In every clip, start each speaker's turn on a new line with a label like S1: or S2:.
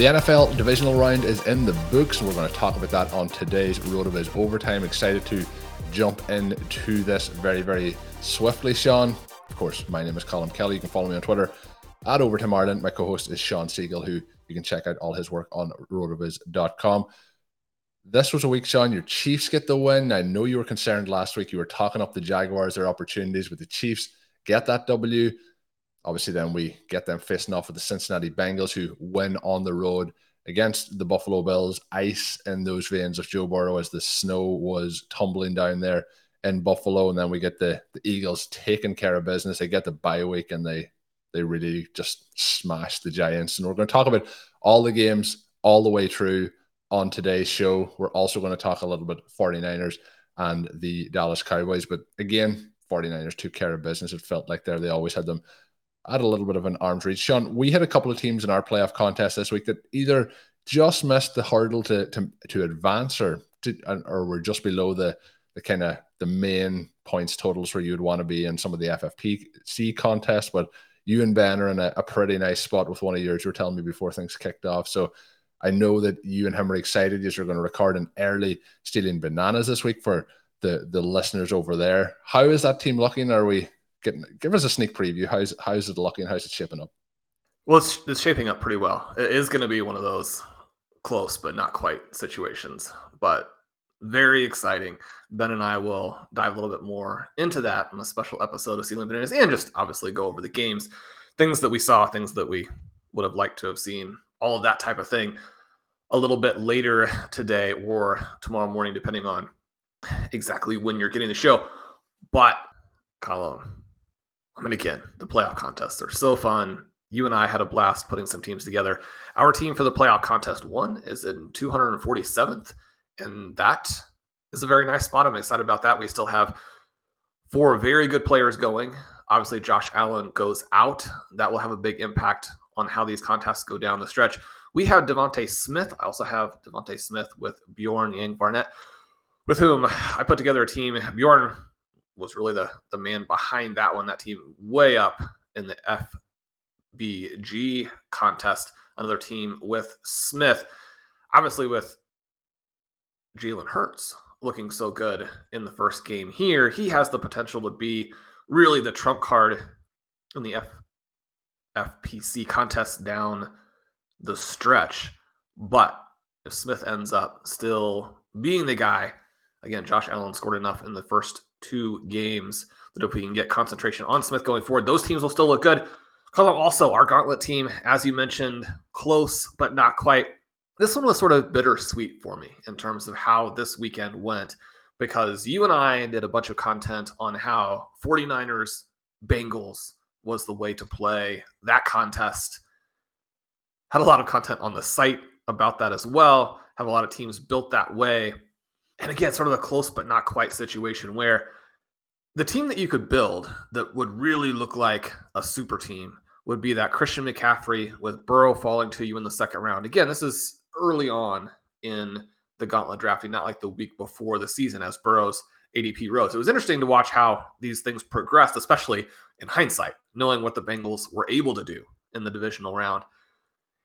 S1: The
S2: NFL divisional round is in the books, and we're going to talk about that on today's RotoViz Overtime. Excited to jump into this very, very swiftly, Sean. Of course, my name is Colin Kelly. You can follow me on Twitter at Overtime Ireland. My co-host is Sean Siegele, who you can check out all his work on rotoviz.com. This was a week, Sean. Your Chiefs get the win. I know you were concerned last week. You were talking up the Jaguars, their opportunities with the Chiefs. Get that W. Obviously, then we get them facing off with the Cincinnati Bengals, who win on the road against the Buffalo Bills. Ice in those veins of Joe Burrow as the snow was tumbling down there in Buffalo. And then we get the, the Eagles taking care of business. They get the bye week and they they really just smash the Giants. And we're going to talk about all the games all the way through on today's show. We're also going to talk a little bit 49ers and the Dallas Cowboys. But again, 49ers took care of business. It felt like there they always had them at a little bit of an arm's reach. Sean, we had a couple of teams in our playoff contest this week that either just missed the hurdle to to, to advance or to, or were just below the the kind of the main points totals where you'd want to be in some of the FFPC contests. But you and Ben are in a, a pretty nice spot with one of yours. You were telling me before things kicked off. So I know that you and him are excited you're going to record an early stealing bananas this week for the the listeners over there. How is that team looking? Are we getting give us a sneak preview? How's how's it looking? How's it shaping up?
S3: Well, it's, it's shaping up pretty well. It is going to be one of those close but not quite situations, but very exciting. Ben and I will dive a little bit more into that in a special episode of Stealing Bananas and just obviously go over the games, things that we saw, things that we would have liked to have seen, all of that type of thing a little bit later today or tomorrow morning, depending on exactly when you're getting the show. But, Colin, I mean, again, the playoff contests are so fun. You and I had a blast putting some teams together. Our team for the playoff contest one is in 247th, and that is a very nice spot. I'm excited about that. We still have four very good players going. Obviously, Josh Allen goes out. That will have a big impact on how these contests go down the stretch. We have DeVonta Smith. I also have DeVonta Smith with Bjorn Yang Barnett, with whom I put together a team. Bjorn was really the, the man behind that one. That team way up in the FBG contest. Another team with Smith. Obviously, with Jalen Hurts looking so good in the first game here, he has the potential to be really the trump card in the F, FPC contest down the stretch. But if Smith ends up still being the guy, again, Josh Allen scored enough in the first two games that if we can get concentration on Smith going forward, those teams will still look good. Colin, also our gauntlet team, as you mentioned, close but not quite. This one was sort of bittersweet for me in terms of how this weekend went because you and I did a bunch of content on how 49ers Bengals was the way to play that contest. Had a lot of content on the site about that as well. Have a lot of teams built that way. And again, sort of a close but not quite situation where the team that you could build that would really look like a super team would be that Christian McCaffrey with Burrow falling to you in the second round. Again, this is early on in the gauntlet drafting, not like the week before the season as Burrow's ADP rose. It was interesting to watch how these things progressed, especially in hindsight, knowing what the Bengals were able to do in the divisional round.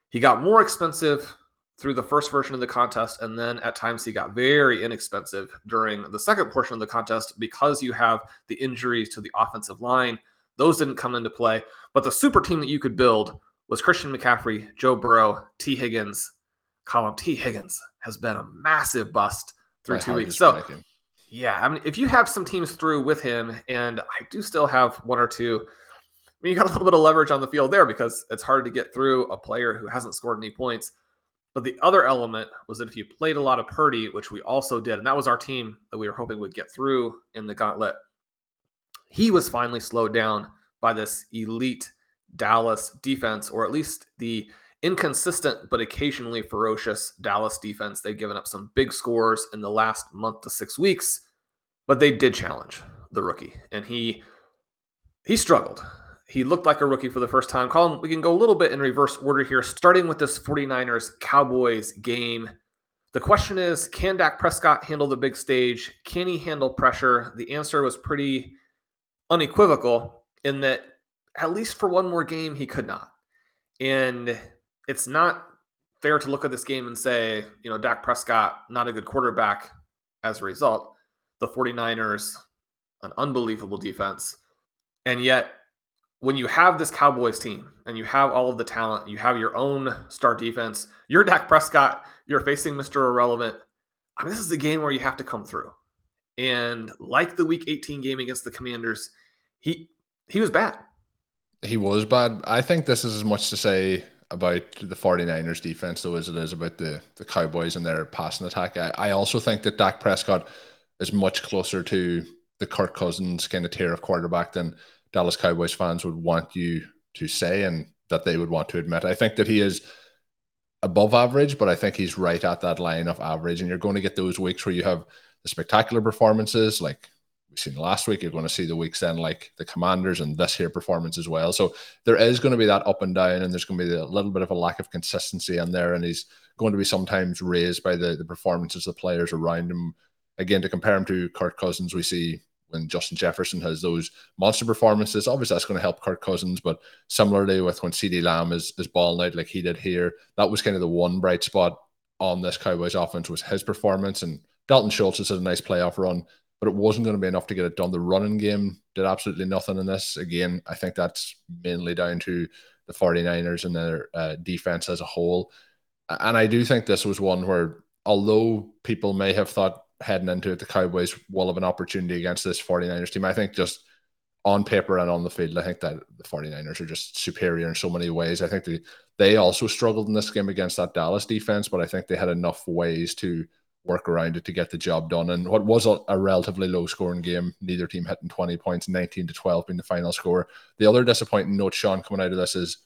S3: He got more expensive through the first version of the contest, and then at times he got very inexpensive during the second portion of the contest because you have the injuries to the offensive line. Those didn't come into play, but the super team that you could build was Christian McCaffrey, Joe Burrow, Tee Higgins. Colin Tee Higgins has been a massive bust through two weeks. So, yeah, I mean, if you have some teams through with him, and I do still have one or two, I mean, you got a little bit of leverage on the field there because it's hard to get through a player who hasn't scored any points. But the other element was that if you played a lot of Purdy, which we also did, and that was our team that we were hoping would get through in the gauntlet, he was finally slowed down by this elite Dallas defense, or at least the inconsistent but occasionally ferocious Dallas defense. They've given up some big scores in the last month to six weeks, but they did challenge the rookie, and he he struggled. He looked like a rookie for the first time. Colin, we can go a little bit in reverse order here, starting with this 49ers Cowboys game. The question is Can Dak Prescott handle the big stage? Can he handle pressure? The answer was pretty unequivocal in that, at least for one more game, he could not. And it's not fair to look at this game and say, you know, Dak Prescott, not a good quarterback as a result. The 49ers, an unbelievable defense. And yet, when you have this Cowboys team and you have all of the talent, you have your own star defense, you're Dak Prescott, you're facing Mr. Irrelevant. I mean, this is a game where you have to come through. And like the week 18 game against the Commanders, he he was bad.
S2: He was bad. I think this is as much to say about the 49ers defense though as it is about the, the Cowboys and their passing attack. I, I also think that Dak Prescott is much closer to the Kirk Cousins kind of tier of quarterback than Dallas Cowboys fans would want you to say and that they would want to admit. I think that he is above average, but I think he's right at that line of average. And you're going to get those weeks where you have the spectacular performances like we've seen last week. You're going to see the weeks then like the Commanders and this here performance as well. So there is going to be that up and down, and there's going to be a little bit of a lack of consistency in there. And he's going to be sometimes raised by the, the performances of the players around him. Again, to compare him to Kirk Cousins, we see when Justin Jefferson has those monster performances. Obviously, that's going to help Kirk Cousins, but similarly with when CeeDee Lamb is is balling out like he did here, that was kind of the one bright spot on this Cowboys offense was his performance. And Dalton Schultz has had a nice playoff run, but it wasn't going to be enough to get it done. The running game did absolutely nothing in this. Again, I think that's mainly down to the 49ers and their uh, defense as a whole. And I do think this was one where, although people may have thought heading into it, the Cowboys will have an opportunity against this 49ers team. I think just on paper and on the field, I think that the 49ers are just superior in so many ways. I think they, they also struggled in this game against that Dallas defense, but I think they had enough ways to work around it to get the job done. And what was a, a relatively low scoring game, neither team hitting 20 points, 19 to 12 being the final score. The other disappointing note, Sean, coming out of this is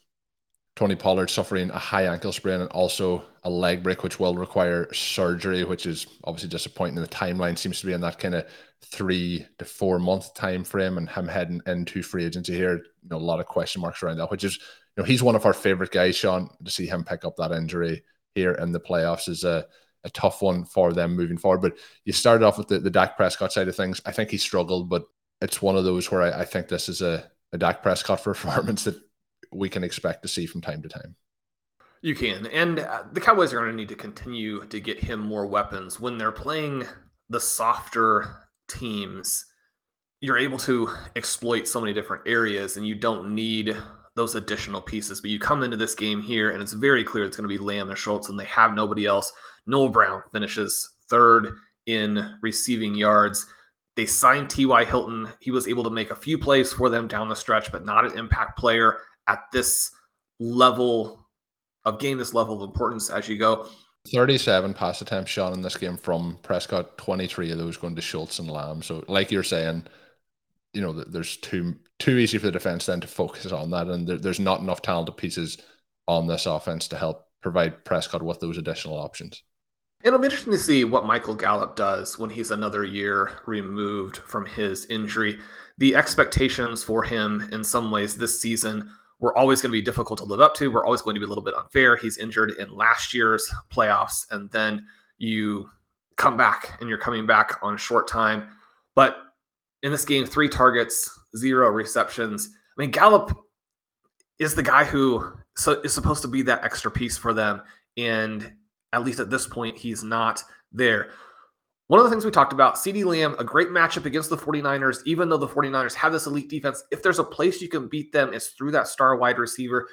S2: Tony Pollard suffering a high ankle sprain and also a leg break, which will require surgery, which is obviously disappointing. The timeline seems to be in that kind of three to four month time frame, and him heading into free agency here, you know, a lot of question marks around that. Which is, you know, he's one of our favorite guys, Sean. To see him pick up that injury here in the playoffs is a a tough one for them moving forward. But you started off with the, the Dak Prescott side of things. I think he struggled, but it's one of those where I, I think this is a, a Dak Prescott performance that we can expect to see from time to time.
S3: You can. And uh, the Cowboys are going to need to continue to get him more weapons. When they're playing the softer teams, you're able to exploit so many different areas and you don't need those additional pieces. But you come into this game here and it's very clear it's going to be Lamb and Schultz and they have nobody else. Noah Brown finishes third in receiving yards. They signed T.Y. Hilton. He was able to make a few plays for them down the stretch, but not an impact player at this level of game, this level of importance as you go.
S2: 37 pass attempts shot in this game from Prescott, 23 of those going to Schultz and Lamb. So, like you're saying, you know, there's too too easy for the defense then to focus on that, and there, there's not enough talented pieces on this offense to help provide Prescott with those additional options.
S3: It'll be interesting to see what Michael Gallup does when he's another year removed from his injury. The expectations for him in some ways this season were always going to be difficult to live up to. We're always going to be a little bit unfair. He's injured in last year's playoffs and then you come back and you're coming back on short time. But in this game, three targets, zero receptions. I mean, Gallup is the guy who is supposed to be that extra piece for them. And at least at this point, he's not there. One of the things we talked about, CeeDee Lamb, a great matchup against the 49ers, even though the 49ers have this elite defense. If there's a place you can beat them, it's through that star wide receiver.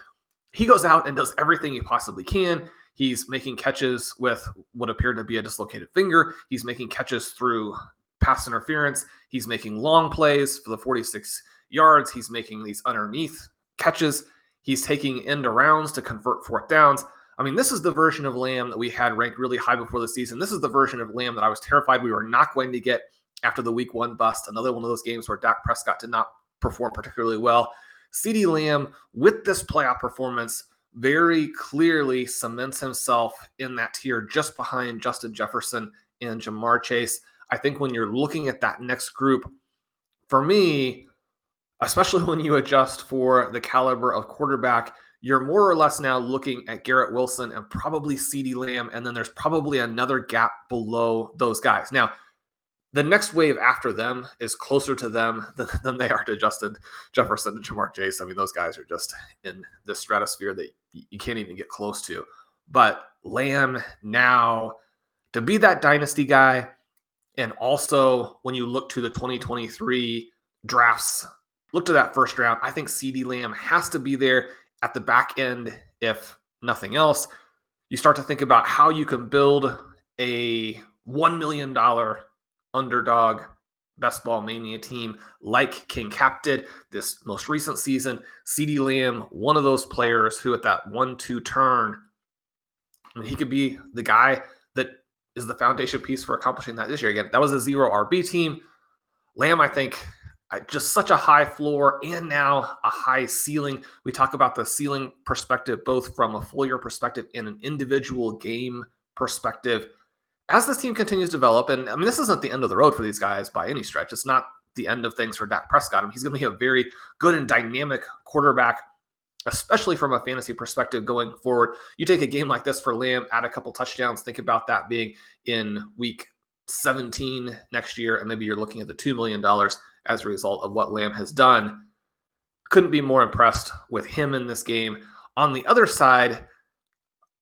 S3: He goes out and does everything he possibly can. He's making catches with what appeared to be a dislocated finger. He's making catches through pass interference. He's making long plays for the 46 yards. He's making these underneath catches. He's taking end arounds to convert fourth downs. I mean, this is the version of Lamb that we had ranked really high before the season. This is the version of Lamb that I was terrified we were not going to get after the week one bust. Another one of those games where Dak Prescott did not perform particularly well. CeeDee Lamb, with this playoff performance, very clearly cements himself in that tier just behind Justin Jefferson and Ja'Marr Chase. I think when you're looking at that next group, for me, especially when you adjust for the caliber of quarterback, you're more or less now looking at Garrett Wilson and probably CeeDee Lamb, and then there's probably another gap below those guys. Now, the next wave after them is closer to them than, than they are to Justin Jefferson and Ja'Marr Chase. I mean, those guys are just in the stratosphere that you can't even get close to. But Lamb now to be that dynasty guy, and also when you look to the 2023 drafts, look to that first round. I think CeeDee Lamb has to be there at the back end, if nothing else. You start to think about how you can build a $1 million underdog best ball mania team like King Cap did this most recent season. CeeDee Lamb, one of those players who at that one two turn, I mean, he could be the guy that is the foundation piece for accomplishing that this year. Again, that was a zero RB team. Lamb, I think, just such a high floor and now a high ceiling. We talk about the ceiling perspective, both from a full year perspective and an individual game perspective as this team continues to develop, and I mean, this isn't the end of the road for these guys by any stretch. It's not the end of things for Dak Prescott. I mean, he's going to be a very good and dynamic quarterback, especially from a fantasy perspective going forward. You take a game like this for Lamb, add a couple touchdowns, think about that being in week 17 next year, and maybe you're looking at the $2 million as a result of what Lamb has done. Couldn't be more impressed with him in this game. On the other side,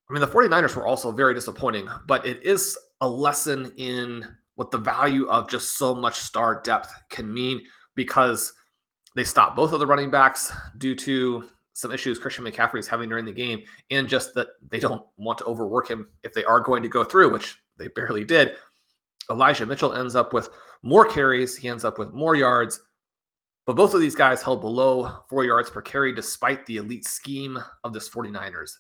S3: I mean, the 49ers were also very disappointing, but it is a lesson in what the value of just so much star depth can mean because they stopped both of the running backs due to some issues Christian McCaffrey is having during the game, and just that they don't want to overwork him if they are going to go through, which they barely did. Elijah Mitchell ends up with more carries, he ends up with more yards, but both of these guys held below four yards per carry despite the elite scheme of this 49ers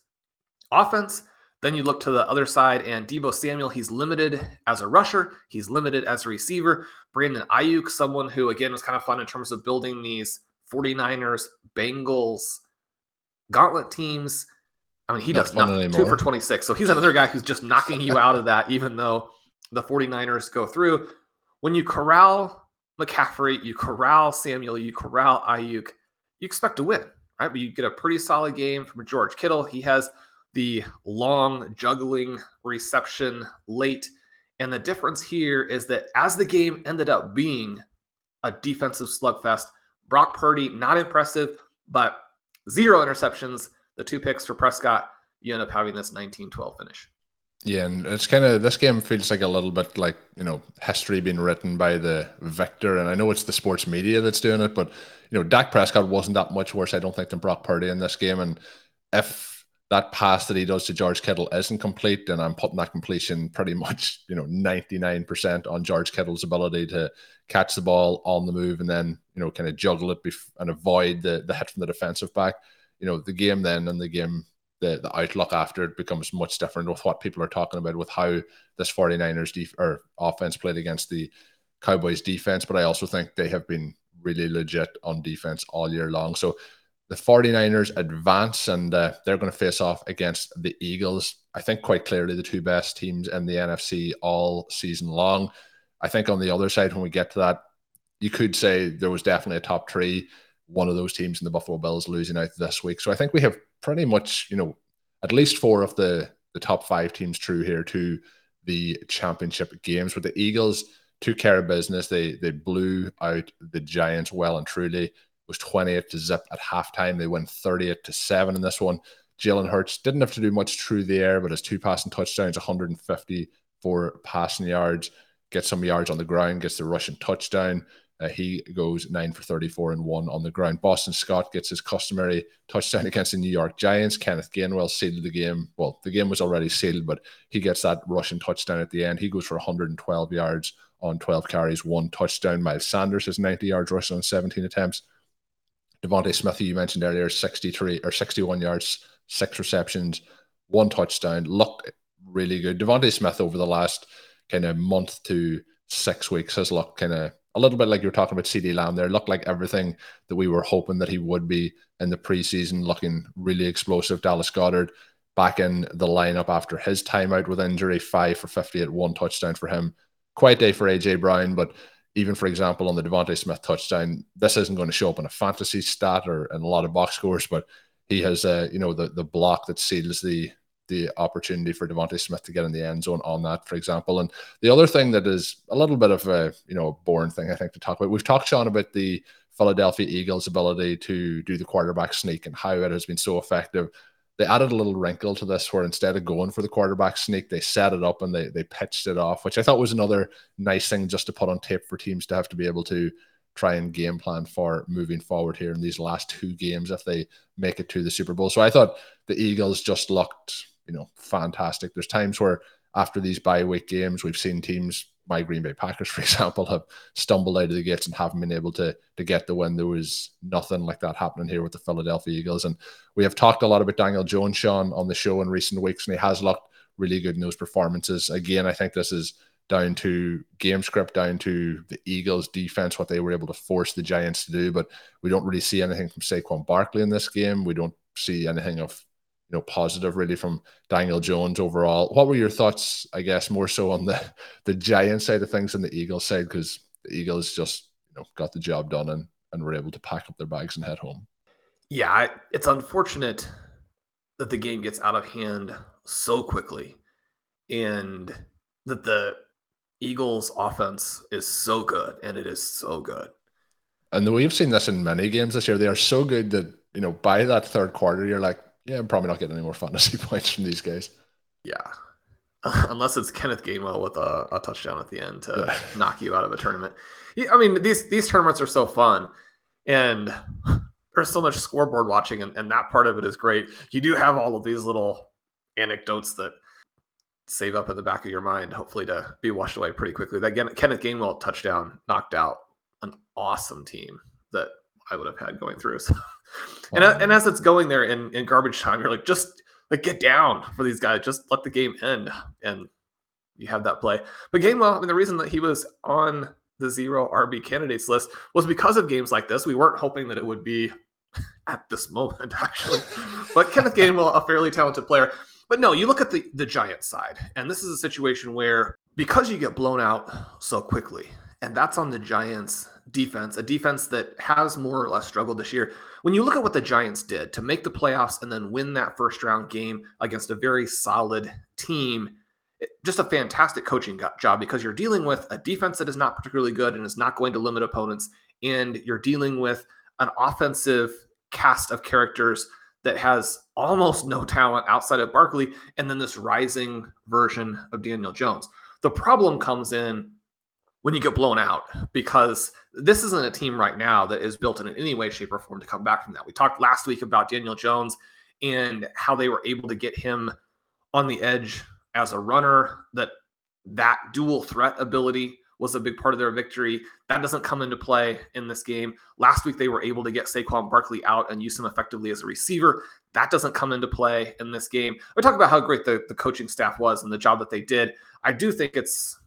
S3: offense. Then you look to the other side, and Deebo Samuel, he's limited as a rusher, he's limited as a receiver. Brandon Aiyuk, someone who, again, was kind of fun in terms of building these 49ers, Bengals gauntlet teams. I mean, he Not does nothing, two for 26. So he's another guy who's just knocking you out of that, even though the 49ers go through. When you corral McCaffrey, you corral Samuel, you corral Aiyuk, you expect to win, right? But you get a pretty solid game from George Kittle. He has the long juggling reception late. And the difference here is that as the game ended up being a defensive slugfest, Brock Purdy, not impressive, but zero interceptions, the two picks for Prescott, you end up having this 19 12 finish.
S2: Yeah, and it's kind of this game feels like a little bit like you know history being written by the victor, and I know it's the sports media that's doing it, but you know Dak Prescott wasn't that much worse, I don't think, than Brock Purdy in this game, and if that pass that he does to George Kittle isn't complete, then I'm putting that completion pretty much, you know, 99% on George Kittle's ability to catch the ball on the move and then, you know, kind of juggle it bef- and avoid the, the hit from the defensive back. You know, the game then and the game, the, the outlook after it becomes much different with what people are talking about with how this 49ers def- or offense played against the Cowboys defense. But I also think they have been really legit on defense all year long. So the 49ers advance and uh, they're going to face off against the Eagles. I think quite clearly the two best teams in the NFC all season long. I think on the other side, when we get to that, you could say there was definitely a top three. One of those teams in the Buffalo Bills losing out this week. So I think we have pretty much, you know, at least four of the the top five teams true here to the championship games. With the Eagles, took care of business. They they blew out the Giants well and truly. It was 28 to zip at halftime. They went 38 to 7 in this one. Jalen Hurts didn't have to do much through the air, but his two passing touchdowns, 154 passing yards, gets some yards on the ground, gets the rushing touchdown. Uh, he goes nine for 34 and one on the ground. Boston Scott gets his customary touchdown against the New York Giants. Kenneth Gainwell sealed the game. Well, the game was already sealed, but he gets that rushing touchdown at the end. He goes for 112 yards on 12 carries, one touchdown. Miles Sanders has 90 yards rushing on 17 attempts. DeVonta Smith, you mentioned earlier, 63 or 61 yards, six receptions, one touchdown. Looked really good. DeVonta Smith over the last kind of month to six weeks has looked kind of a little bit like you were talking about CeeDee Lamb there. Looked like everything that we were hoping that he would be in the preseason, looking really explosive. Dallas Goedert back in the lineup after his timeout with injury, five for 58, one touchdown for him. Quiet day for AJ Brown, but even for example on the DeVonta Smith touchdown, this isn't going to show up in a fantasy stat or in a lot of box scores, but he has uh, you know the the block that seals the the opportunity for DeVonta Smith to get in the end zone on that, for example. And the other thing that is a little bit of a you know boring thing I think to talk about. We've talked Sean about the Philadelphia Eagles' ability to do the quarterback sneak and how it has been so effective. They added a little wrinkle to this where instead of going for the quarterback sneak, they set it up and they they pitched it off, which I thought was another nice thing just to put on tape for teams to have to be able to try and game plan for moving forward here in these last two games if they make it to the Super Bowl. So I thought the Eagles just looked you know, fantastic. There's times where after these bye week games, we've seen teams, my Green Bay Packers, for example, have stumbled out of the gates and haven't been able to to get the win. There was nothing like that happening here with the Philadelphia Eagles. And we have talked a lot about Daniel Jones, Sean, on the show in recent weeks, and he has looked really good in those performances. Again, I think this is down to game script, down to the Eagles defense, what they were able to force the Giants to do. But we don't really see anything from Saquon Barkley in this game. We don't see anything of you know positive really from Daniel Jones overall. What were your thoughts? I guess more so on the the Giant side of things than the Eagles side because the Eagles just you know got the job done and and were able to pack up their bags and head home.
S3: Yeah, it's unfortunate that the game gets out of hand so quickly, and that the Eagles' offense is so good, and it is so good.
S2: And we've seen this in many games this year. They are so good that you know by that third quarter, you're like, yeah, I'm probably not getting any more fantasy points from these guys.
S3: Yeah. Unless it's Kenneth Gainwell with a, a touchdown at the end to yeah. knock you out of a tournament. I mean, these these tournaments are so fun. And there's so much scoreboard watching, and, and that part of it is great. You do have all of these little anecdotes that save up in the back of your mind, hopefully to be washed away pretty quickly. That Kenneth Gainwell touchdown knocked out an awesome team that I would have had going through. So and, and um, as it's going there in, in garbage time, you're like, just like get down for these guys. Just let the game end. And you have that play. But Gainwell, I mean, the reason that he was on the zero RB candidates list was because of games like this. We weren't hoping that it would be at this moment, actually. but Kenneth Gainwell, a fairly talented player. But no, you look at the, the Giants side, and this is a situation where because you get blown out so quickly, and that's on the Giants defense, a defense that has more or less struggled this year. When you look at what the Giants did to make the playoffs and then win that first round game against a very solid team, just a fantastic coaching job because you're dealing with a defense that is not particularly good and is not going to limit opponents. And you're dealing with an offensive cast of characters that has almost no talent outside of Barkley, and then this rising version of Daniel Jones. The problem comes in when you get blown out because this isn't a team right now that is built in any way, shape, or form to come back from that. We talked last week about Daniel Jones and how they were able to get him on the edge as a runner, that that dual threat ability was a big part of their victory. That doesn't come into play in this game. Last week, they were able to get Saquon Barkley out and use him effectively as a receiver. That doesn't come into play in this game. We talk about how great the, the coaching staff was and the job that they did. I do think it's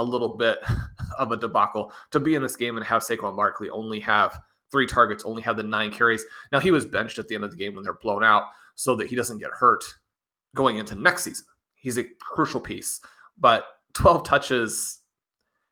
S3: a little bit of a debacle to be in this game and have Saquon Barkley only have three targets, only have the nine carries. Now he was benched at the end of the game when they're blown out so that he doesn't get hurt going into next season. He's a crucial piece, but 12 touches,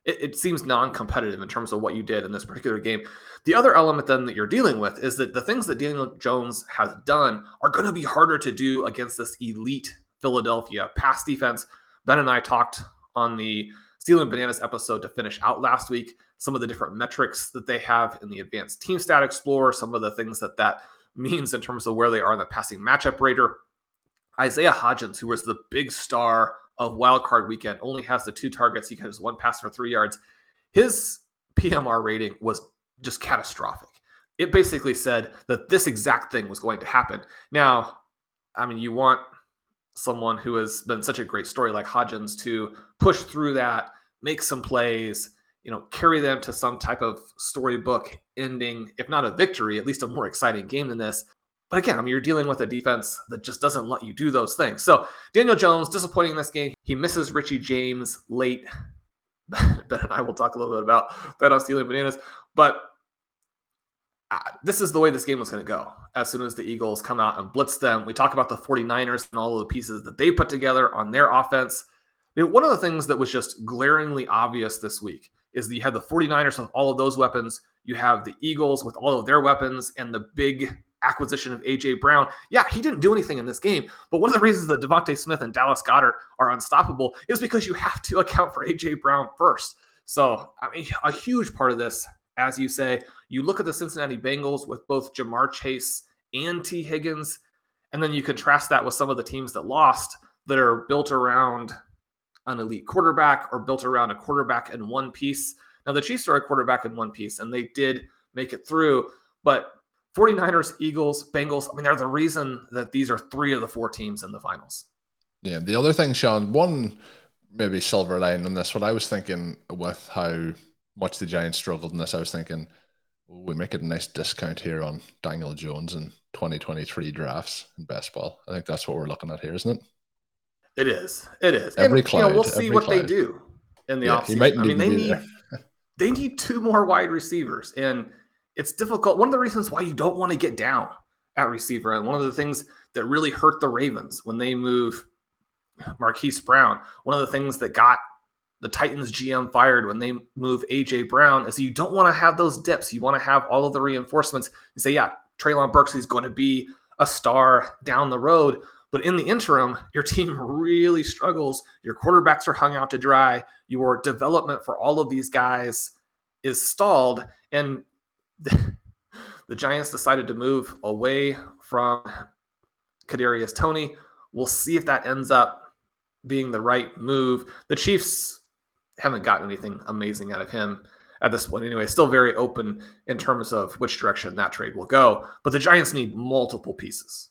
S3: it, it seems non-competitive in terms of what you did in this particular game. The other element then that you're dealing with is that the things that Daniel Jones has done are going to be harder to do against this elite Philadelphia pass defense Ben and I talked on the Stealing Bananas episode to finish out last week some of the different metrics that they have in the advanced team stat explorer, some of the things that that means in terms of where they are in the passing matchup rater. Isaiah Hodgins, who was the big star of wildcard weekend, only has the two targets. He has one pass for three yards. His PMR rating was just catastrophic. It basically said that this exact thing was going to happen. Now, I mean, you want someone who has been such a great story like Hodgins to push through that, make some plays, you know, carry them to some type of storybook ending, if not a victory, at least a more exciting game than this. But again, I mean, you're dealing with a defense that just doesn't let you do those things. So Daniel Jones, disappointing in this game. He misses Richie James late. ben and I will talk a little bit about that on stealing bananas. But uh, this is the way this game was going to go. As soon as the Eagles come out and blitz them, we talk about the 49ers and all of the pieces that they put together on their offense. One of the things that was just glaringly obvious this week is that you had the 49ers with all of those weapons. You have the Eagles with all of their weapons and the big acquisition of AJ Brown. Yeah, he didn't do anything in this game, but one of the reasons that DeVonta Smith and Dallas Goedert are unstoppable is because you have to account for AJ Brown first. So, I mean, a huge part of this, as you say, you look at the Cincinnati Bengals with both Ja'Marr Chase and Tee Higgins, and then you contrast that with some of the teams that lost that are built around an elite quarterback or built around a quarterback in one piece. Now, the Chiefs are a quarterback in one piece, and they did make it through, but 49ers, Eagles, Bengals, I mean, they're the reason that these are three of the four teams in the finals.
S2: Yeah. The other thing, Sean, one maybe silver line on this, what I was thinking with how much the Giants struggled in this, I was thinking, we make it a nice discount here on Daniel Jones and 2023 drafts in best ball. I think that's what we're looking at here, isn't it?
S3: It is. It is.
S2: Every and, you know,
S3: we'll see what they do in the yeah, offseason. I mean, they need they need two more wide receivers, and it's difficult. One of the reasons why you don't want to get down at receiver, and one of the things that really hurt the Ravens when they move Marquise Brown, one of the things that got the Titans GM fired when they move AJ Brown is you don't want to have those dips. You want to have all of the reinforcements. You say, yeah, Treylon Burks is going to be a star down the road. But in the interim, your team really struggles. Your quarterbacks are hung out to dry. Your development for all of these guys is stalled. And the, the Giants decided to move away from Kadarius Toney. We'll see if that ends up being the right move. The Chiefs haven't gotten anything amazing out of him at this point anyway. Still very open in terms of which direction that trade will go. But the Giants need multiple pieces.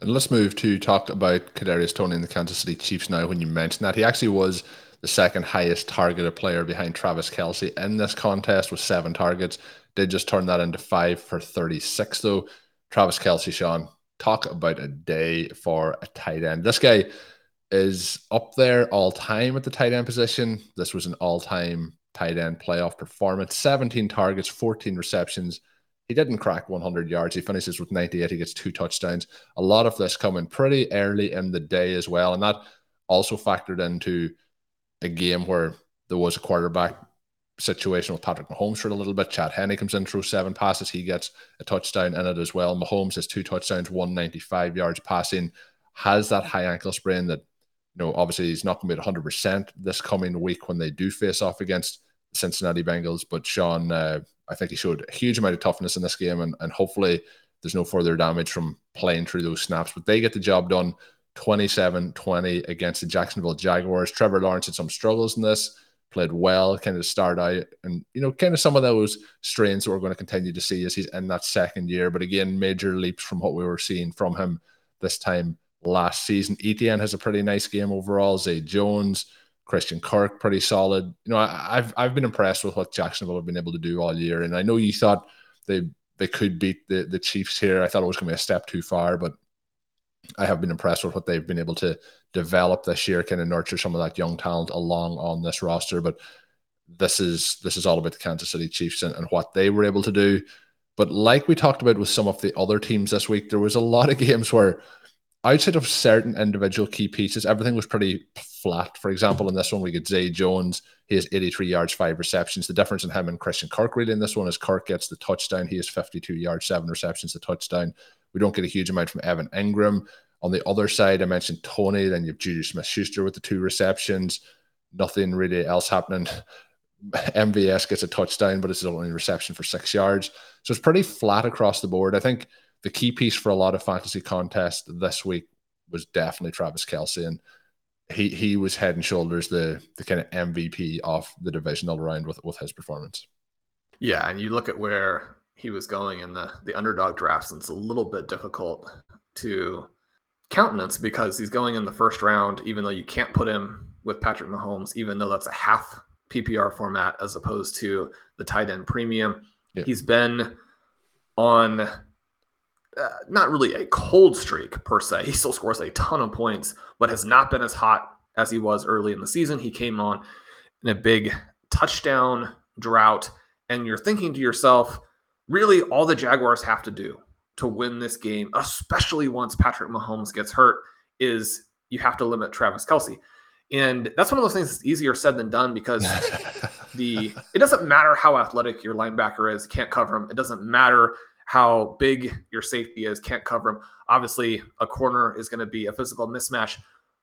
S2: And let's move to talk about Kadarius Toney and the Kansas City Chiefs now. When you mentioned that, he actually was the second highest targeted player behind Travis Kelce in this contest with seven targets. Did just turn that into five for 36, though. Travis Kelce, Sean, talk about a day for a tight end. This guy is up there all time at the tight end position. This was an all time tight end playoff performance 17 targets, 14 receptions. He didn't crack 100 yards. He finishes with 98. He gets two touchdowns. A lot of this coming pretty early in the day as well. And that also factored into a game where there was a quarterback situation with Patrick Mahomes for a little bit. Chad Henne comes in, through seven passes. He gets a touchdown in it as well. Mahomes has two touchdowns, 195 yards passing, has that high ankle sprain that, you know, obviously he's not going to be at 100% this coming week when they do face off against the Cincinnati Bengals. But Sean, uh, I think he showed a huge amount of toughness in this game, and, and hopefully there's no further damage from playing through those snaps. But they get the job done 27 20 against the Jacksonville Jaguars. Trevor Lawrence had some struggles in this played well, kind of start out, and you know, kind of some of those strains that we're going to continue to see as he's in that second year. But again, major leaps from what we were seeing from him this time last season. Etienne has a pretty nice game overall. Zay Jones, Christian Kirk, pretty solid. You know, I, have I've been impressed with what Jacksonville have been able to do all year, and I know you thought they they could beat the the Chiefs here. I thought it was going to be a step too far, but I have been impressed with what they've been able to develop this year, kind of nurture some of that young talent along on this roster. But this is this is all about the Kansas City Chiefs and, and what they were able to do. But like we talked about with some of the other teams this week, there was a lot of games where outside of certain individual key pieces, everything was pretty flat. For example, in this one, we get Zay Jones. He has 83 yards, five receptions. The difference in him and Christian Kirk really in this one is Kirk gets the touchdown. He has 52 yards, seven receptions, the touchdown. We don't get a huge amount from Evan Engram. On the other side, I mentioned Toney. Then you have Juju Smith Schuster with the two receptions. Nothing really else happening. MVS gets a touchdown, but it's only reception for six yards. So it's pretty flat across the board. I think the key piece for a lot of fantasy contests this week was definitely Travis Kelce. And he he was head and shoulders the the kind of MVP of the divisional round with, with his performance.
S3: Yeah, and you look at where he was going in the the underdog drafts, and it's a little bit difficult to countenance because he's going in the first round, even though you can't put him with Patrick Mahomes, even though that's a half PPR format as opposed to the tight end premium. Yeah. He's been on uh, not really a cold streak per se. He still scores a ton of points, but has not been as hot as he was early in the season. He came on in a big touchdown drought, and you're thinking to yourself, really all the Jaguars have to do to win this game, especially once Patrick Mahomes gets hurt, is you have to limit Travis Kelce. And that's one of those things that's easier said than done because the it doesn't matter how athletic your linebacker is, can't cover him. It doesn't matter how big your safety is, can't cover him. Obviously, a corner is going to be a physical mismatch.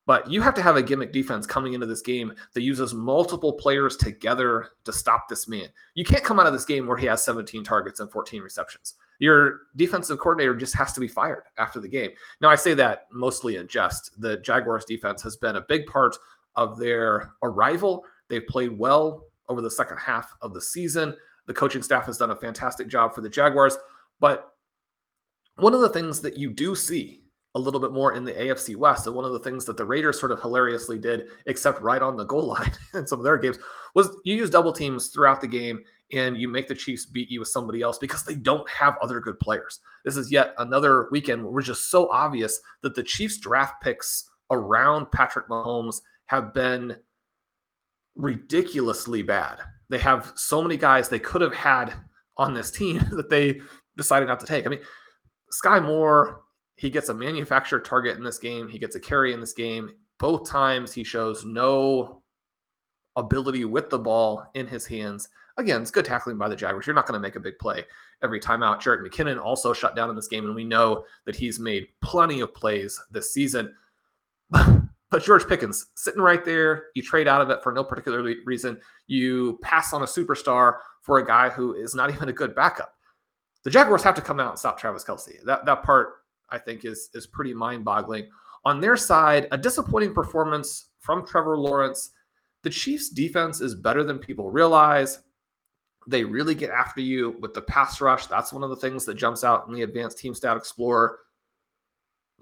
S3: But you have to have a gimmick defense coming into this game that uses multiple players together to stop this man. You can't come out of this game where he has 17 targets and 14 receptions. Your defensive coordinator just has to be fired after the game. Now, I say that mostly in jest. The Jaguars defense has been a big part of their arrival. They've played well over the second half of the season. The coaching staff has done a fantastic job for the Jaguars. But one of the things that you do see a little bit more in the AFC West. And one of the things that the Raiders sort of hilariously did, except right on the goal line in some of their games, was you use double teams throughout the game and you make the Chiefs beat you with somebody else because they don't have other good players. This is yet another weekend where we're just so obvious that the Chiefs draft picks around Patrick Mahomes have been ridiculously bad. They have so many guys they could have had on this team that they decided not to take. I mean, Skyy Moore he gets a manufactured target in this game. He gets a carry in this game. Both times he shows no ability with the ball in his hands. Again, it's good tackling by the Jaguars. You're not going to make a big play every time out. Jerick McKinnon also shut down in this game, and we know that he's made plenty of plays this season. But George Pickens sitting right there, you trade out of it for no particular reason. You pass on a superstar for a guy who is not even a good backup. The Jaguars have to come out and stop Travis Kelce. That that part I think is is pretty mind-boggling. On their side, a disappointing performance from Trevor Lawrence. The Chiefs' defense is better than people realize. They really get after you with the pass rush. That's one of the things that jumps out in the Advanced Team Stat Explorer.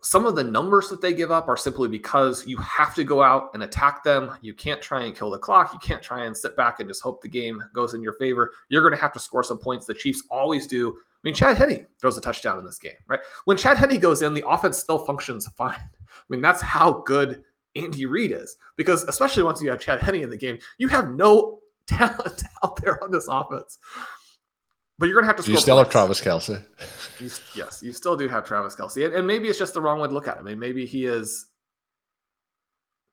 S3: Some of the numbers that they give up are simply because you have to go out and attack them. You can't try and kill the clock. You can't try and sit back and just hope the game goes in your favor. You're going to have to score some points. The Chiefs always do I mean, Chad Henne throws a touchdown in this game, right? When Chad Henne goes in, the offense still functions fine. I mean, that's how good Andy Reid is. Because especially once you have Chad Henne in the game, you have no talent out there on this offense. But you're going to have to.
S2: You still points. have Travis Kelce.
S3: You, yes, you still do have Travis Kelce, and, and maybe it's just the wrong way to look at him. I mean, maybe he is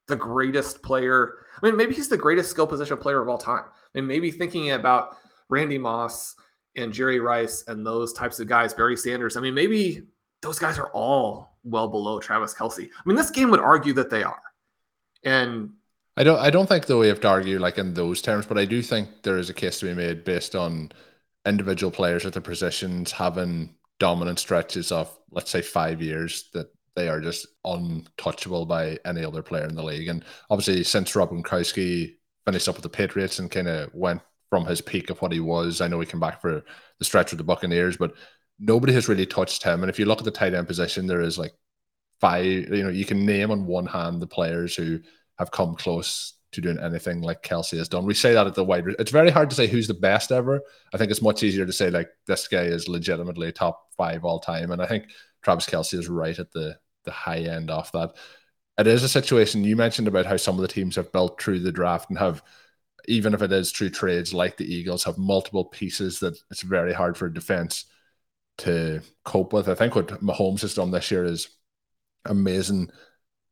S3: the greatest player. I mean, maybe he's the greatest skill position player of all time. I mean, maybe thinking about Randy Moss and Jerry Rice and those types of guys, Barry Sanders. I mean, maybe those guys are all well below Travis Kelce. I mean, this game would argue that they are. And
S2: I don't I don't think that we have to argue like in those terms, but I do think there is a case to be made based on individual players at the positions having dominant stretches of let's say five years that they are just untouchable by any other player in the league. And obviously since Rob Gronkowski finished up with the Patriots and kind of went from his peak of what he was, I know he came back for the stretch with the Buccaneers, but nobody has really touched him. And if you look at the tight end position, there is like five, you know, you can name on one hand the players who have come close to doing anything like Kelce has done. We say that at the wide. It's very hard to say who's the best ever. I think it's much easier to say like this guy is legitimately top five all time, and I think Travis Kelce is right at the the high end of that. It is a situation you mentioned about how some of the teams have built through the draft and have, even if it is through trades like the Eagles, have multiple pieces that it's very hard for defense to cope with. I think what Mahomes has done this year is amazing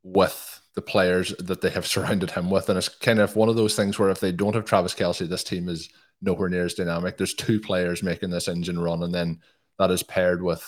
S2: with the players that they have surrounded him with. And it's kind of one of those things where if they don't have Travis Kelce, this team is nowhere near as dynamic. There's two players making this engine run, and then that is paired with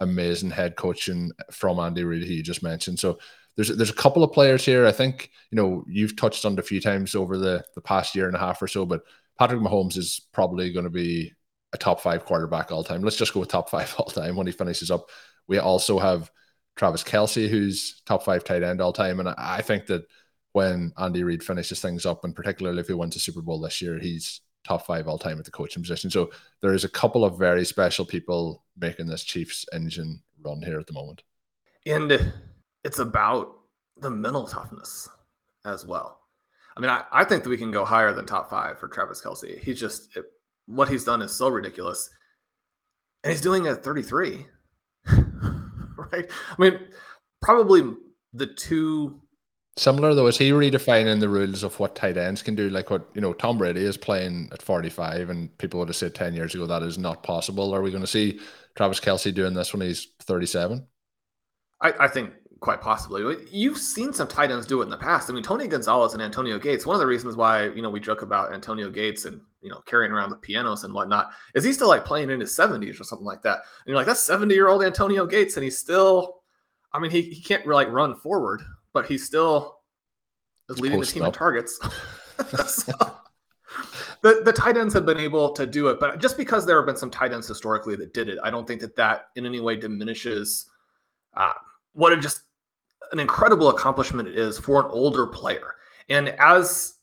S2: amazing head coaching from Andy Reid, who you just mentioned. So there's there's a couple of players here. I think you know you've touched on it a few times over the the past year and a half or so, but Patrick Mahomes is probably going to be a top five quarterback all time. Let's just go with top five all time when he finishes up. We also have Travis Kelce, who's top five tight end all time. And I think that when Andy Reid finishes things up, and particularly if he wins a Super Bowl this year, he's top five all time at the coaching position. So there is a couple of very special people making this Chiefs engine run here at the moment.
S3: And it's about the mental toughness as well. I mean, I, I think that we can go higher than top five for Travis Kelce. He's just it, what he's done is so ridiculous. And he's doing it at 33. right? I mean, probably the two
S2: similar though. Is he redefining the rules of what tight ends can do? Like what you know, Tom Brady is playing at 45, and people would have said 10 years ago that is not possible. Are we going to see Travis Kelce doing this when he's 37?
S3: I, I think quite possibly. You've seen some tight ends do it in the past. I mean, Tony Gonzalez and Antonio Gates. One of the reasons why you know we joke about Antonio Gates and you know carrying around the pianos and whatnot is he's still like playing in his 70s or something like that. And you're like, that's 70 year old Antonio Gates, and he's still. I mean, he, he can't really like run forward, but he's still is leading the team in targets. so, the the tight ends have been able to do it, but just because there have been some tight ends historically that did it, I don't think that that in any way diminishes uh, what it just an incredible accomplishment it is for an older player. And as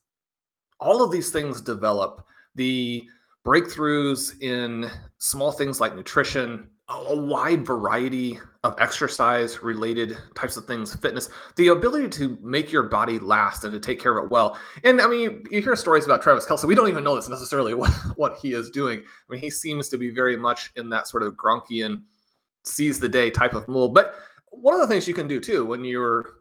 S3: all of these things develop, the breakthroughs in small things like nutrition, a wide variety of exercise related types of things, fitness, the ability to make your body last and to take care of it well. And I mean, you hear stories about Travis Kelce. We don't even know this necessarily what, what he is doing. I mean, he seems to be very much in that sort of Gronkian seize the day type of mold. But one of the things you can do too when you're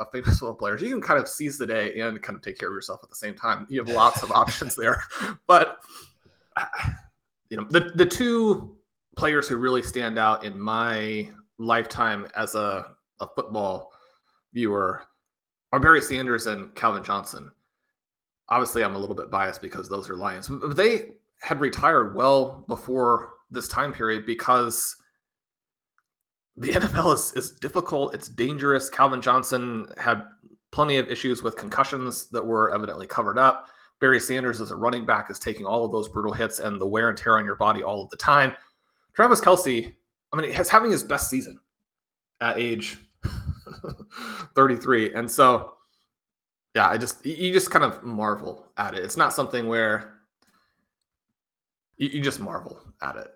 S3: a famous football player is you can kind of seize the day and kind of take care of yourself at the same time. You have lots of options there. But you know, the the two players who really stand out in my lifetime as a, a football viewer are Barry Sanders and Calvin Johnson. Obviously, I'm a little bit biased because those are Lions. They had retired well before this time period because the NFL is, is difficult. It's dangerous. Calvin Johnson had plenty of issues with concussions that were evidently covered up. Barry Sanders, as a running back, is taking all of those brutal hits and the wear and tear on your body all of the time. Travis Kelce, I mean, he's having his best season at age 33. And so, yeah, I just, you just kind of marvel at it. It's not something where you, you just marvel at it.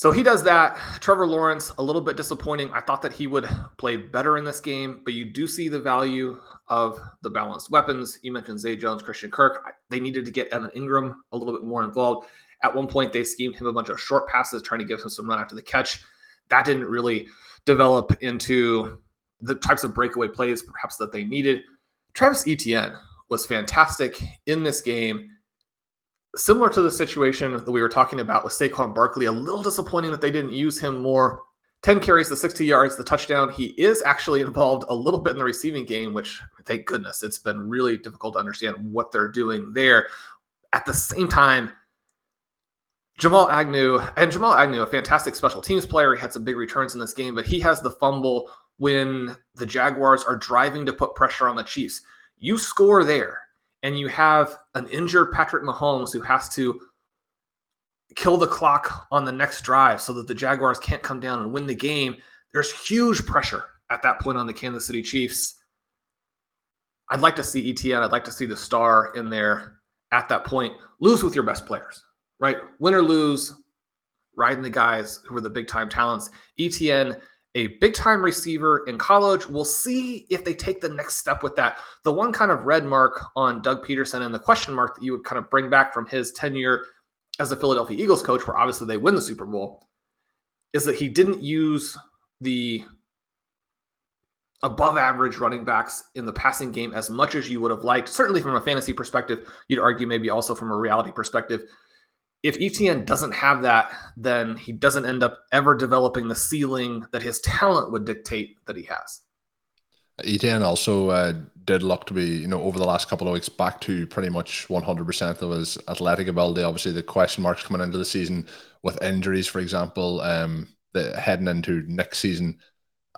S3: So he does that. Trevor Lawrence, a little bit disappointing. I thought that he would play better in this game, but you do see the value of the balanced weapons. You mentioned Zay Jones, Christian Kirk. They needed to get Evan Engram a little bit more involved. At one point, they schemed him a bunch of short passes, trying to give him some run after the catch. That didn't really develop into the types of breakaway plays, perhaps, that they needed. Travis Etienne was fantastic in this game similar to the situation that we were talking about with Saquon Barkley, a little disappointing that they didn't use him more. 10 carries, the 60 yards, the touchdown. He is actually involved a little bit in the receiving game, which thank goodness it's been really difficult to understand what they're doing there. At the same time, Jamal Agnew, and Jamal Agnew, a fantastic special teams player. He had some big returns in this game, but he has the fumble when the Jaguars are driving to put pressure on the Chiefs. You score there, and you have an injured Patrick Mahomes who has to kill the clock on the next drive so that the Jaguars can't come down and win the game. There's huge pressure at that point on the Kansas City Chiefs. I'd like to see Etienne. I'd like to see the star in there at that point. Lose with your best players, right? Win or lose, riding the guys who are the big time talents. Etienne, a big time receiver in college. We'll see if they take the next step with that. The one kind of red mark on Doug Pederson and the question mark that you would kind of bring back from his tenure as the Philadelphia Eagles coach, where obviously they win the Super Bowl, is that he didn't use the above average running backs in the passing game as much as you would have liked. Certainly from a fantasy perspective, you'd argue maybe also from a reality perspective. If Etienne doesn't have that, then he doesn't end up ever developing the ceiling that his talent would dictate that he has.
S2: Etienne also uh, did look to be, you know, over the last couple of weeks back to pretty much 100% of his athletic ability. Obviously, the question marks coming into the season with injuries, for example, um, the, heading into next season,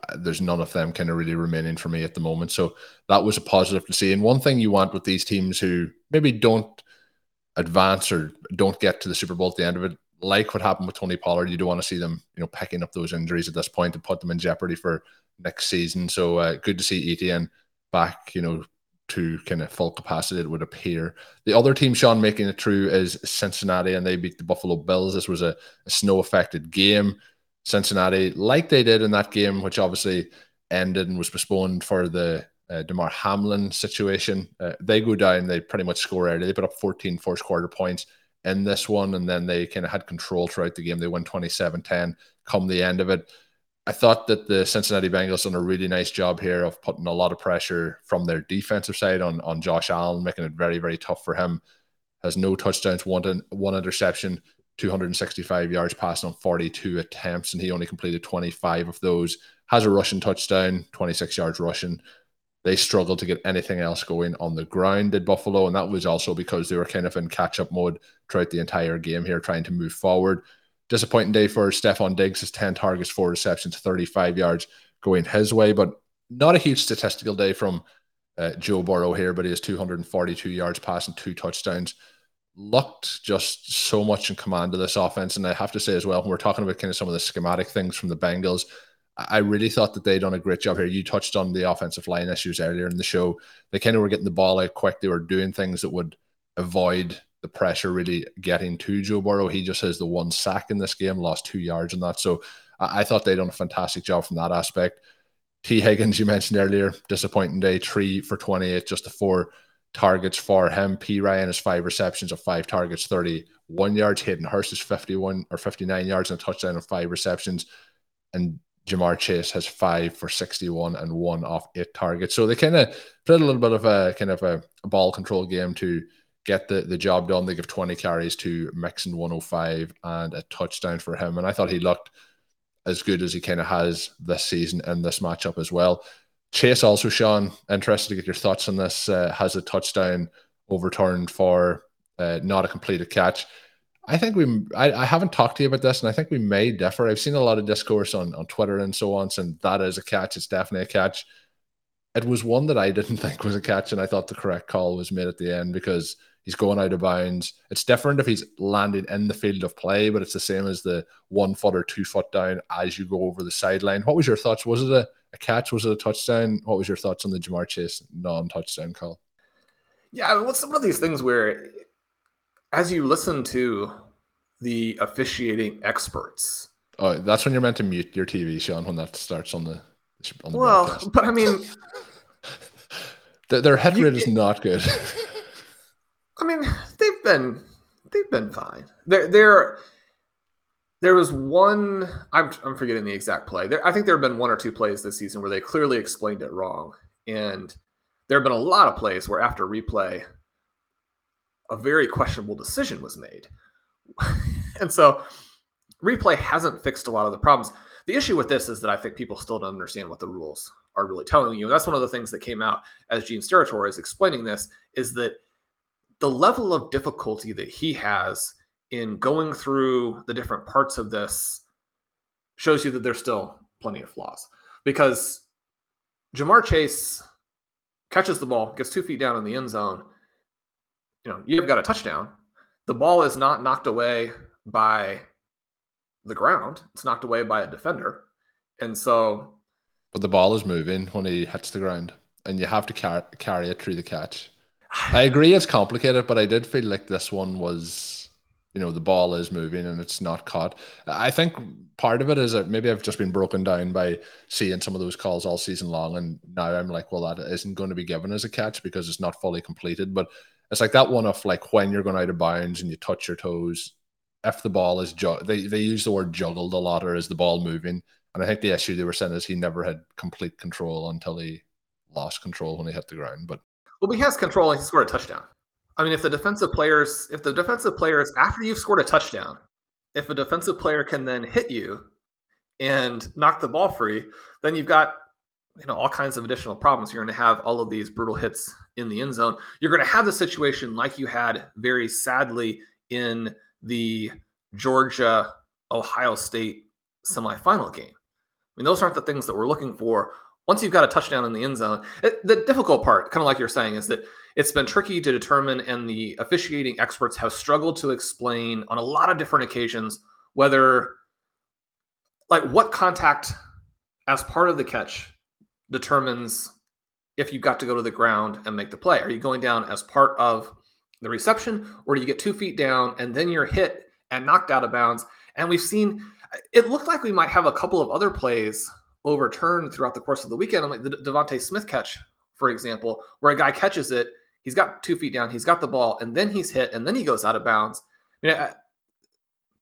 S2: uh, there's none of them kind of really remaining for me at the moment. So that was a positive to see. And one thing you want with these teams who maybe don't advance or don't get to the Super Bowl at the end of it, like what happened with Tony Pollard, you don't want to see them, you know, picking up those injuries at this point and put them in jeopardy for next season. So uh, good to see Etienne back, you know, to kind of full capacity, it would appear. The other team, Sean, making it through is Cincinnati, and they beat the Buffalo Bills. This was a, a snow affected game. Cincinnati, like they did in that game, which obviously ended and was postponed for the uh, Damar Hamlin situation. Uh, they go down, they pretty much score early. They put up 14 first quarter points in this one, and then they kind of had control throughout the game. They won 27 10 come the end of it. I thought that the Cincinnati Bengals done a really nice job here of putting a lot of pressure from their defensive side on, on Josh Allen, making it very, very tough for him. Has no touchdowns, one, one interception, 265 yards passing on 42 attempts, and he only completed 25 of those. Has a rushing touchdown, 26 yards rushing. They struggled to get anything else going on the ground, did Buffalo, and that was also because they were kind of in catch up mode throughout the entire game here, trying to move forward. Disappointing day for Stefon Diggs, his 10 targets, four receptions, 35 yards going his way, but not a huge statistical day from uh, Joe Burrow here, but he has 242 yards passing, two touchdowns. Looked just so much in command of this offense. And I have to say as well, when we're talking about kind of some of the schematic things from the Bengals, I really thought that they'd done a great job here. You touched on the offensive line issues earlier in the show. They kind of were getting the ball out quick. They were doing things that would avoid the pressure really getting to Joe Burrow. He just has the one sack in this game, lost two yards in that. So I, thought they'd done a fantastic job from that aspect. Tee Higgins, you mentioned earlier, disappointing day, three for 28, just the four targets for him. P. Ryan has five receptions of five targets, 31 yards. Hayden Hurst is 51 or 59 yards and a touchdown and five receptions. And Ja'Marr Chase has five for 61 and one off eight targets. So they kind of played a little bit of a kind of a, a ball control game to get the, the job done. They give 20 carries to Mixon 105 and a touchdown for him. And I thought he looked as good as he kind of has this season in this matchup as well. Chase also, Sean, interested to get your thoughts on this. Uh, has a touchdown overturned for uh, not a completed catch. I think we, I, I, haven't talked to you about this, and I think we may differ. I've seen a lot of discourse on, on Twitter and so on, saying that is a catch. It's definitely a catch. It was one that I didn't think was a catch, and I thought the correct call was made at the end because He's going out of bounds. It's different if he's landing in the field of play, but it's the same as the one foot or two foot down as you go over the sideline. What was your thoughts? Was it a, a catch? Was it a touchdown? What was your thoughts on the Ja'Marr Chase non-touchdown call?
S3: Yeah, what's some of these things where, as you listen to the officiating experts,
S2: oh, that's when you're meant to mute your TV, Sean, when that starts on the.
S3: On the well, broadcast. but I mean,
S2: their, their head rate is not good.
S3: I mean, they've been they've been fine. There there there was one I'm I'm forgetting the exact play. There I think there have been one or two plays this season where they clearly explained it wrong. And there have been a lot of plays where after replay a very questionable decision was made. and so replay hasn't fixed a lot of the problems. The issue with this is that I think people still don't understand what the rules are really telling you. And That's one of the things that came out as Gene Steratore is explaining this is that the level of difficulty that he has in going through the different parts of this shows you that there's still plenty of flaws because Ja'Marr Chase catches the ball, gets two feet down in the end zone. You know, you've got a touchdown. The ball is not knocked away by the ground. It's knocked away by a defender. And so.
S2: But the ball is moving when he hits the ground, and you have to car- carry it through the catch. I agree it's complicated, but I did feel like this one was, you know, the ball is moving and it's not caught. I think part of it is that maybe I've just been broken down by seeing some of those calls all season long, and now I'm like, well, that isn't going to be given as a catch because it's not fully completed. But it's like that one of like when you're going out of bounds and you touch your toes, if the ball is ju- they they use the word juggled a lot or is the ball moving? And i think the issue they were saying is he never had complete control until he lost control when he hit the ground but
S3: well he has control and he scored a touchdown. I mean if the defensive players if the defensive players after you've scored a touchdown if a defensive player can then hit you and knock the ball free then you've got you know all kinds of additional problems you're going to have all of these brutal hits in the end zone you're going to have the situation like you had very sadly in the Georgia Ohio State semifinal game. I mean, those aren't the things that we're looking for. Once you've got a touchdown in the end zone, it, the difficult part, kind of like you're saying, is that it's been tricky to determine, and the officiating experts have struggled to explain on a lot of different occasions whether, like, what contact as part of the catch determines if you've got to go to the ground and make the play. Are you going down as part of the reception, or do you get two feet down and then you're hit and knocked out of bounds? And we've seen it looked like we might have a couple of other plays overturned throughout the course of the weekend, like the DeVonta Smith catch, for example, where a guy catches it, he's got two feet down, he's got the ball, and then he's hit, and then he goes out of bounds.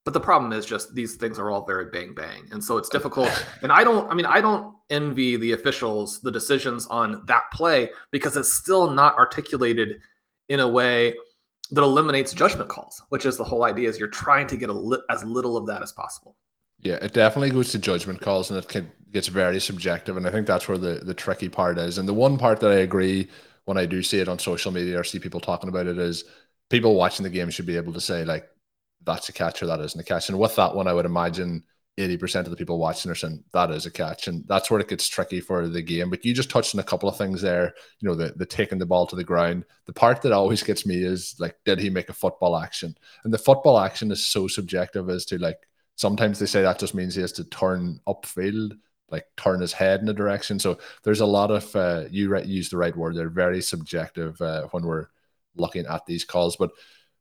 S3: But the problem is just these things are all very bang bang, and so it's difficult. And I don't, I mean, I don't envy the officials the decisions on that play because it's still not articulated in a way that eliminates judgment calls, which is the whole idea is you're trying to get li- as little of that as possible.
S2: Yeah, it definitely goes to judgment calls and it can, gets very subjective. And I think that's where the, the tricky part is. And the one part that I agree when I do see it on social media or see people talking about it is people watching the game should be able to say, like, that's a catch or that isn't a catch. And with that one, I would imagine 80% of the people watching are saying that is a catch. And that's where it gets tricky for the game. But you just touched on a couple of things there, you know, the, the taking the ball to the ground. The part that always gets me is like, did he make a football action? And the football action is so subjective as to like, sometimes they say that just means he has to turn upfield, like turn his head in a direction. So there's a lot of, uh, you use the right word, they're very subjective uh, when we're looking at these calls. But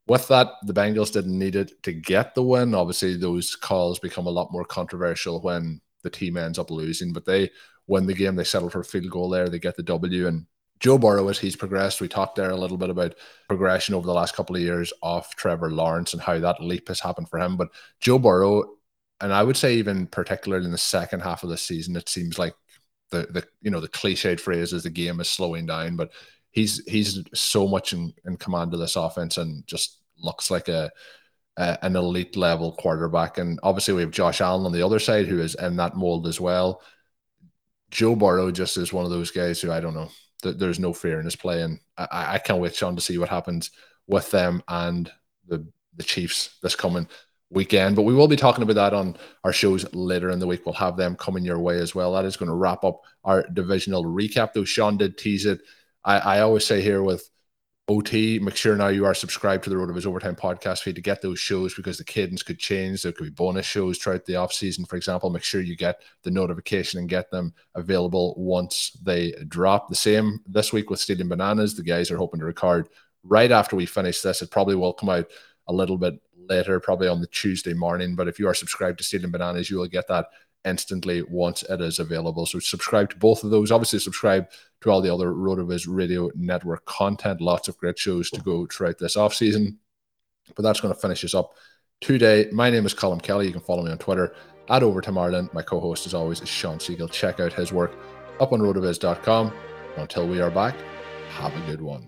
S2: with that, the Bengals didn't need it to get the win. Obviously, those calls become a lot more controversial when the team ends up losing, but they win the game. They settle for a field goal there. They get the W. And Joe Burrow, as he's progressed, we talked there a little bit about progression over the last couple of years of Trevor Lawrence and how that leap has happened for him. But Joe Burrow, and I would say even particularly in the second half of the season, it seems like the the you know the cliched phrase is the game is slowing down, but he's he's so much in, in command of this offense and just looks like a, a, an elite level quarterback. And obviously, we have Josh Allen on the other side who is in that mold as well. Joe Burrow just is one of those guys who I don't know. there's no fear in his play, and I, I can't wait, Sean, to see what happens with them and the the Chiefs this coming weekend. But we will be talking about that on our shows later in the week. We'll have them coming your way as well. That is going to wrap up our divisional recap. Though Sean did tease it. I, I always say here with OT, make sure now you are subscribed to the RotoViz Overtime podcast feed to get those shows because the cadence could change. There could be bonus shows throughout the off season, for example. Make sure you get the notification and get them available once they drop. The same this week with Stadium Bananas. The guys are hoping to record right after we finish this. It probably will come out a little bit later, probably on the Tuesday morning. But if you are subscribed to Stadium Bananas, you will get that instantly once it is available. So subscribe to both of those. Obviously, subscribe to all the other RotoViz Radio Network content. Lots of great shows to go throughout this off season. But that's going to finish us up today. My name is Colin Kelly. You can follow me on Twitter at Overtime Ireland. My co-host, as always, is Shawn Siegele. Check out his work up on rotoviz.com. Until we are back, have a good one.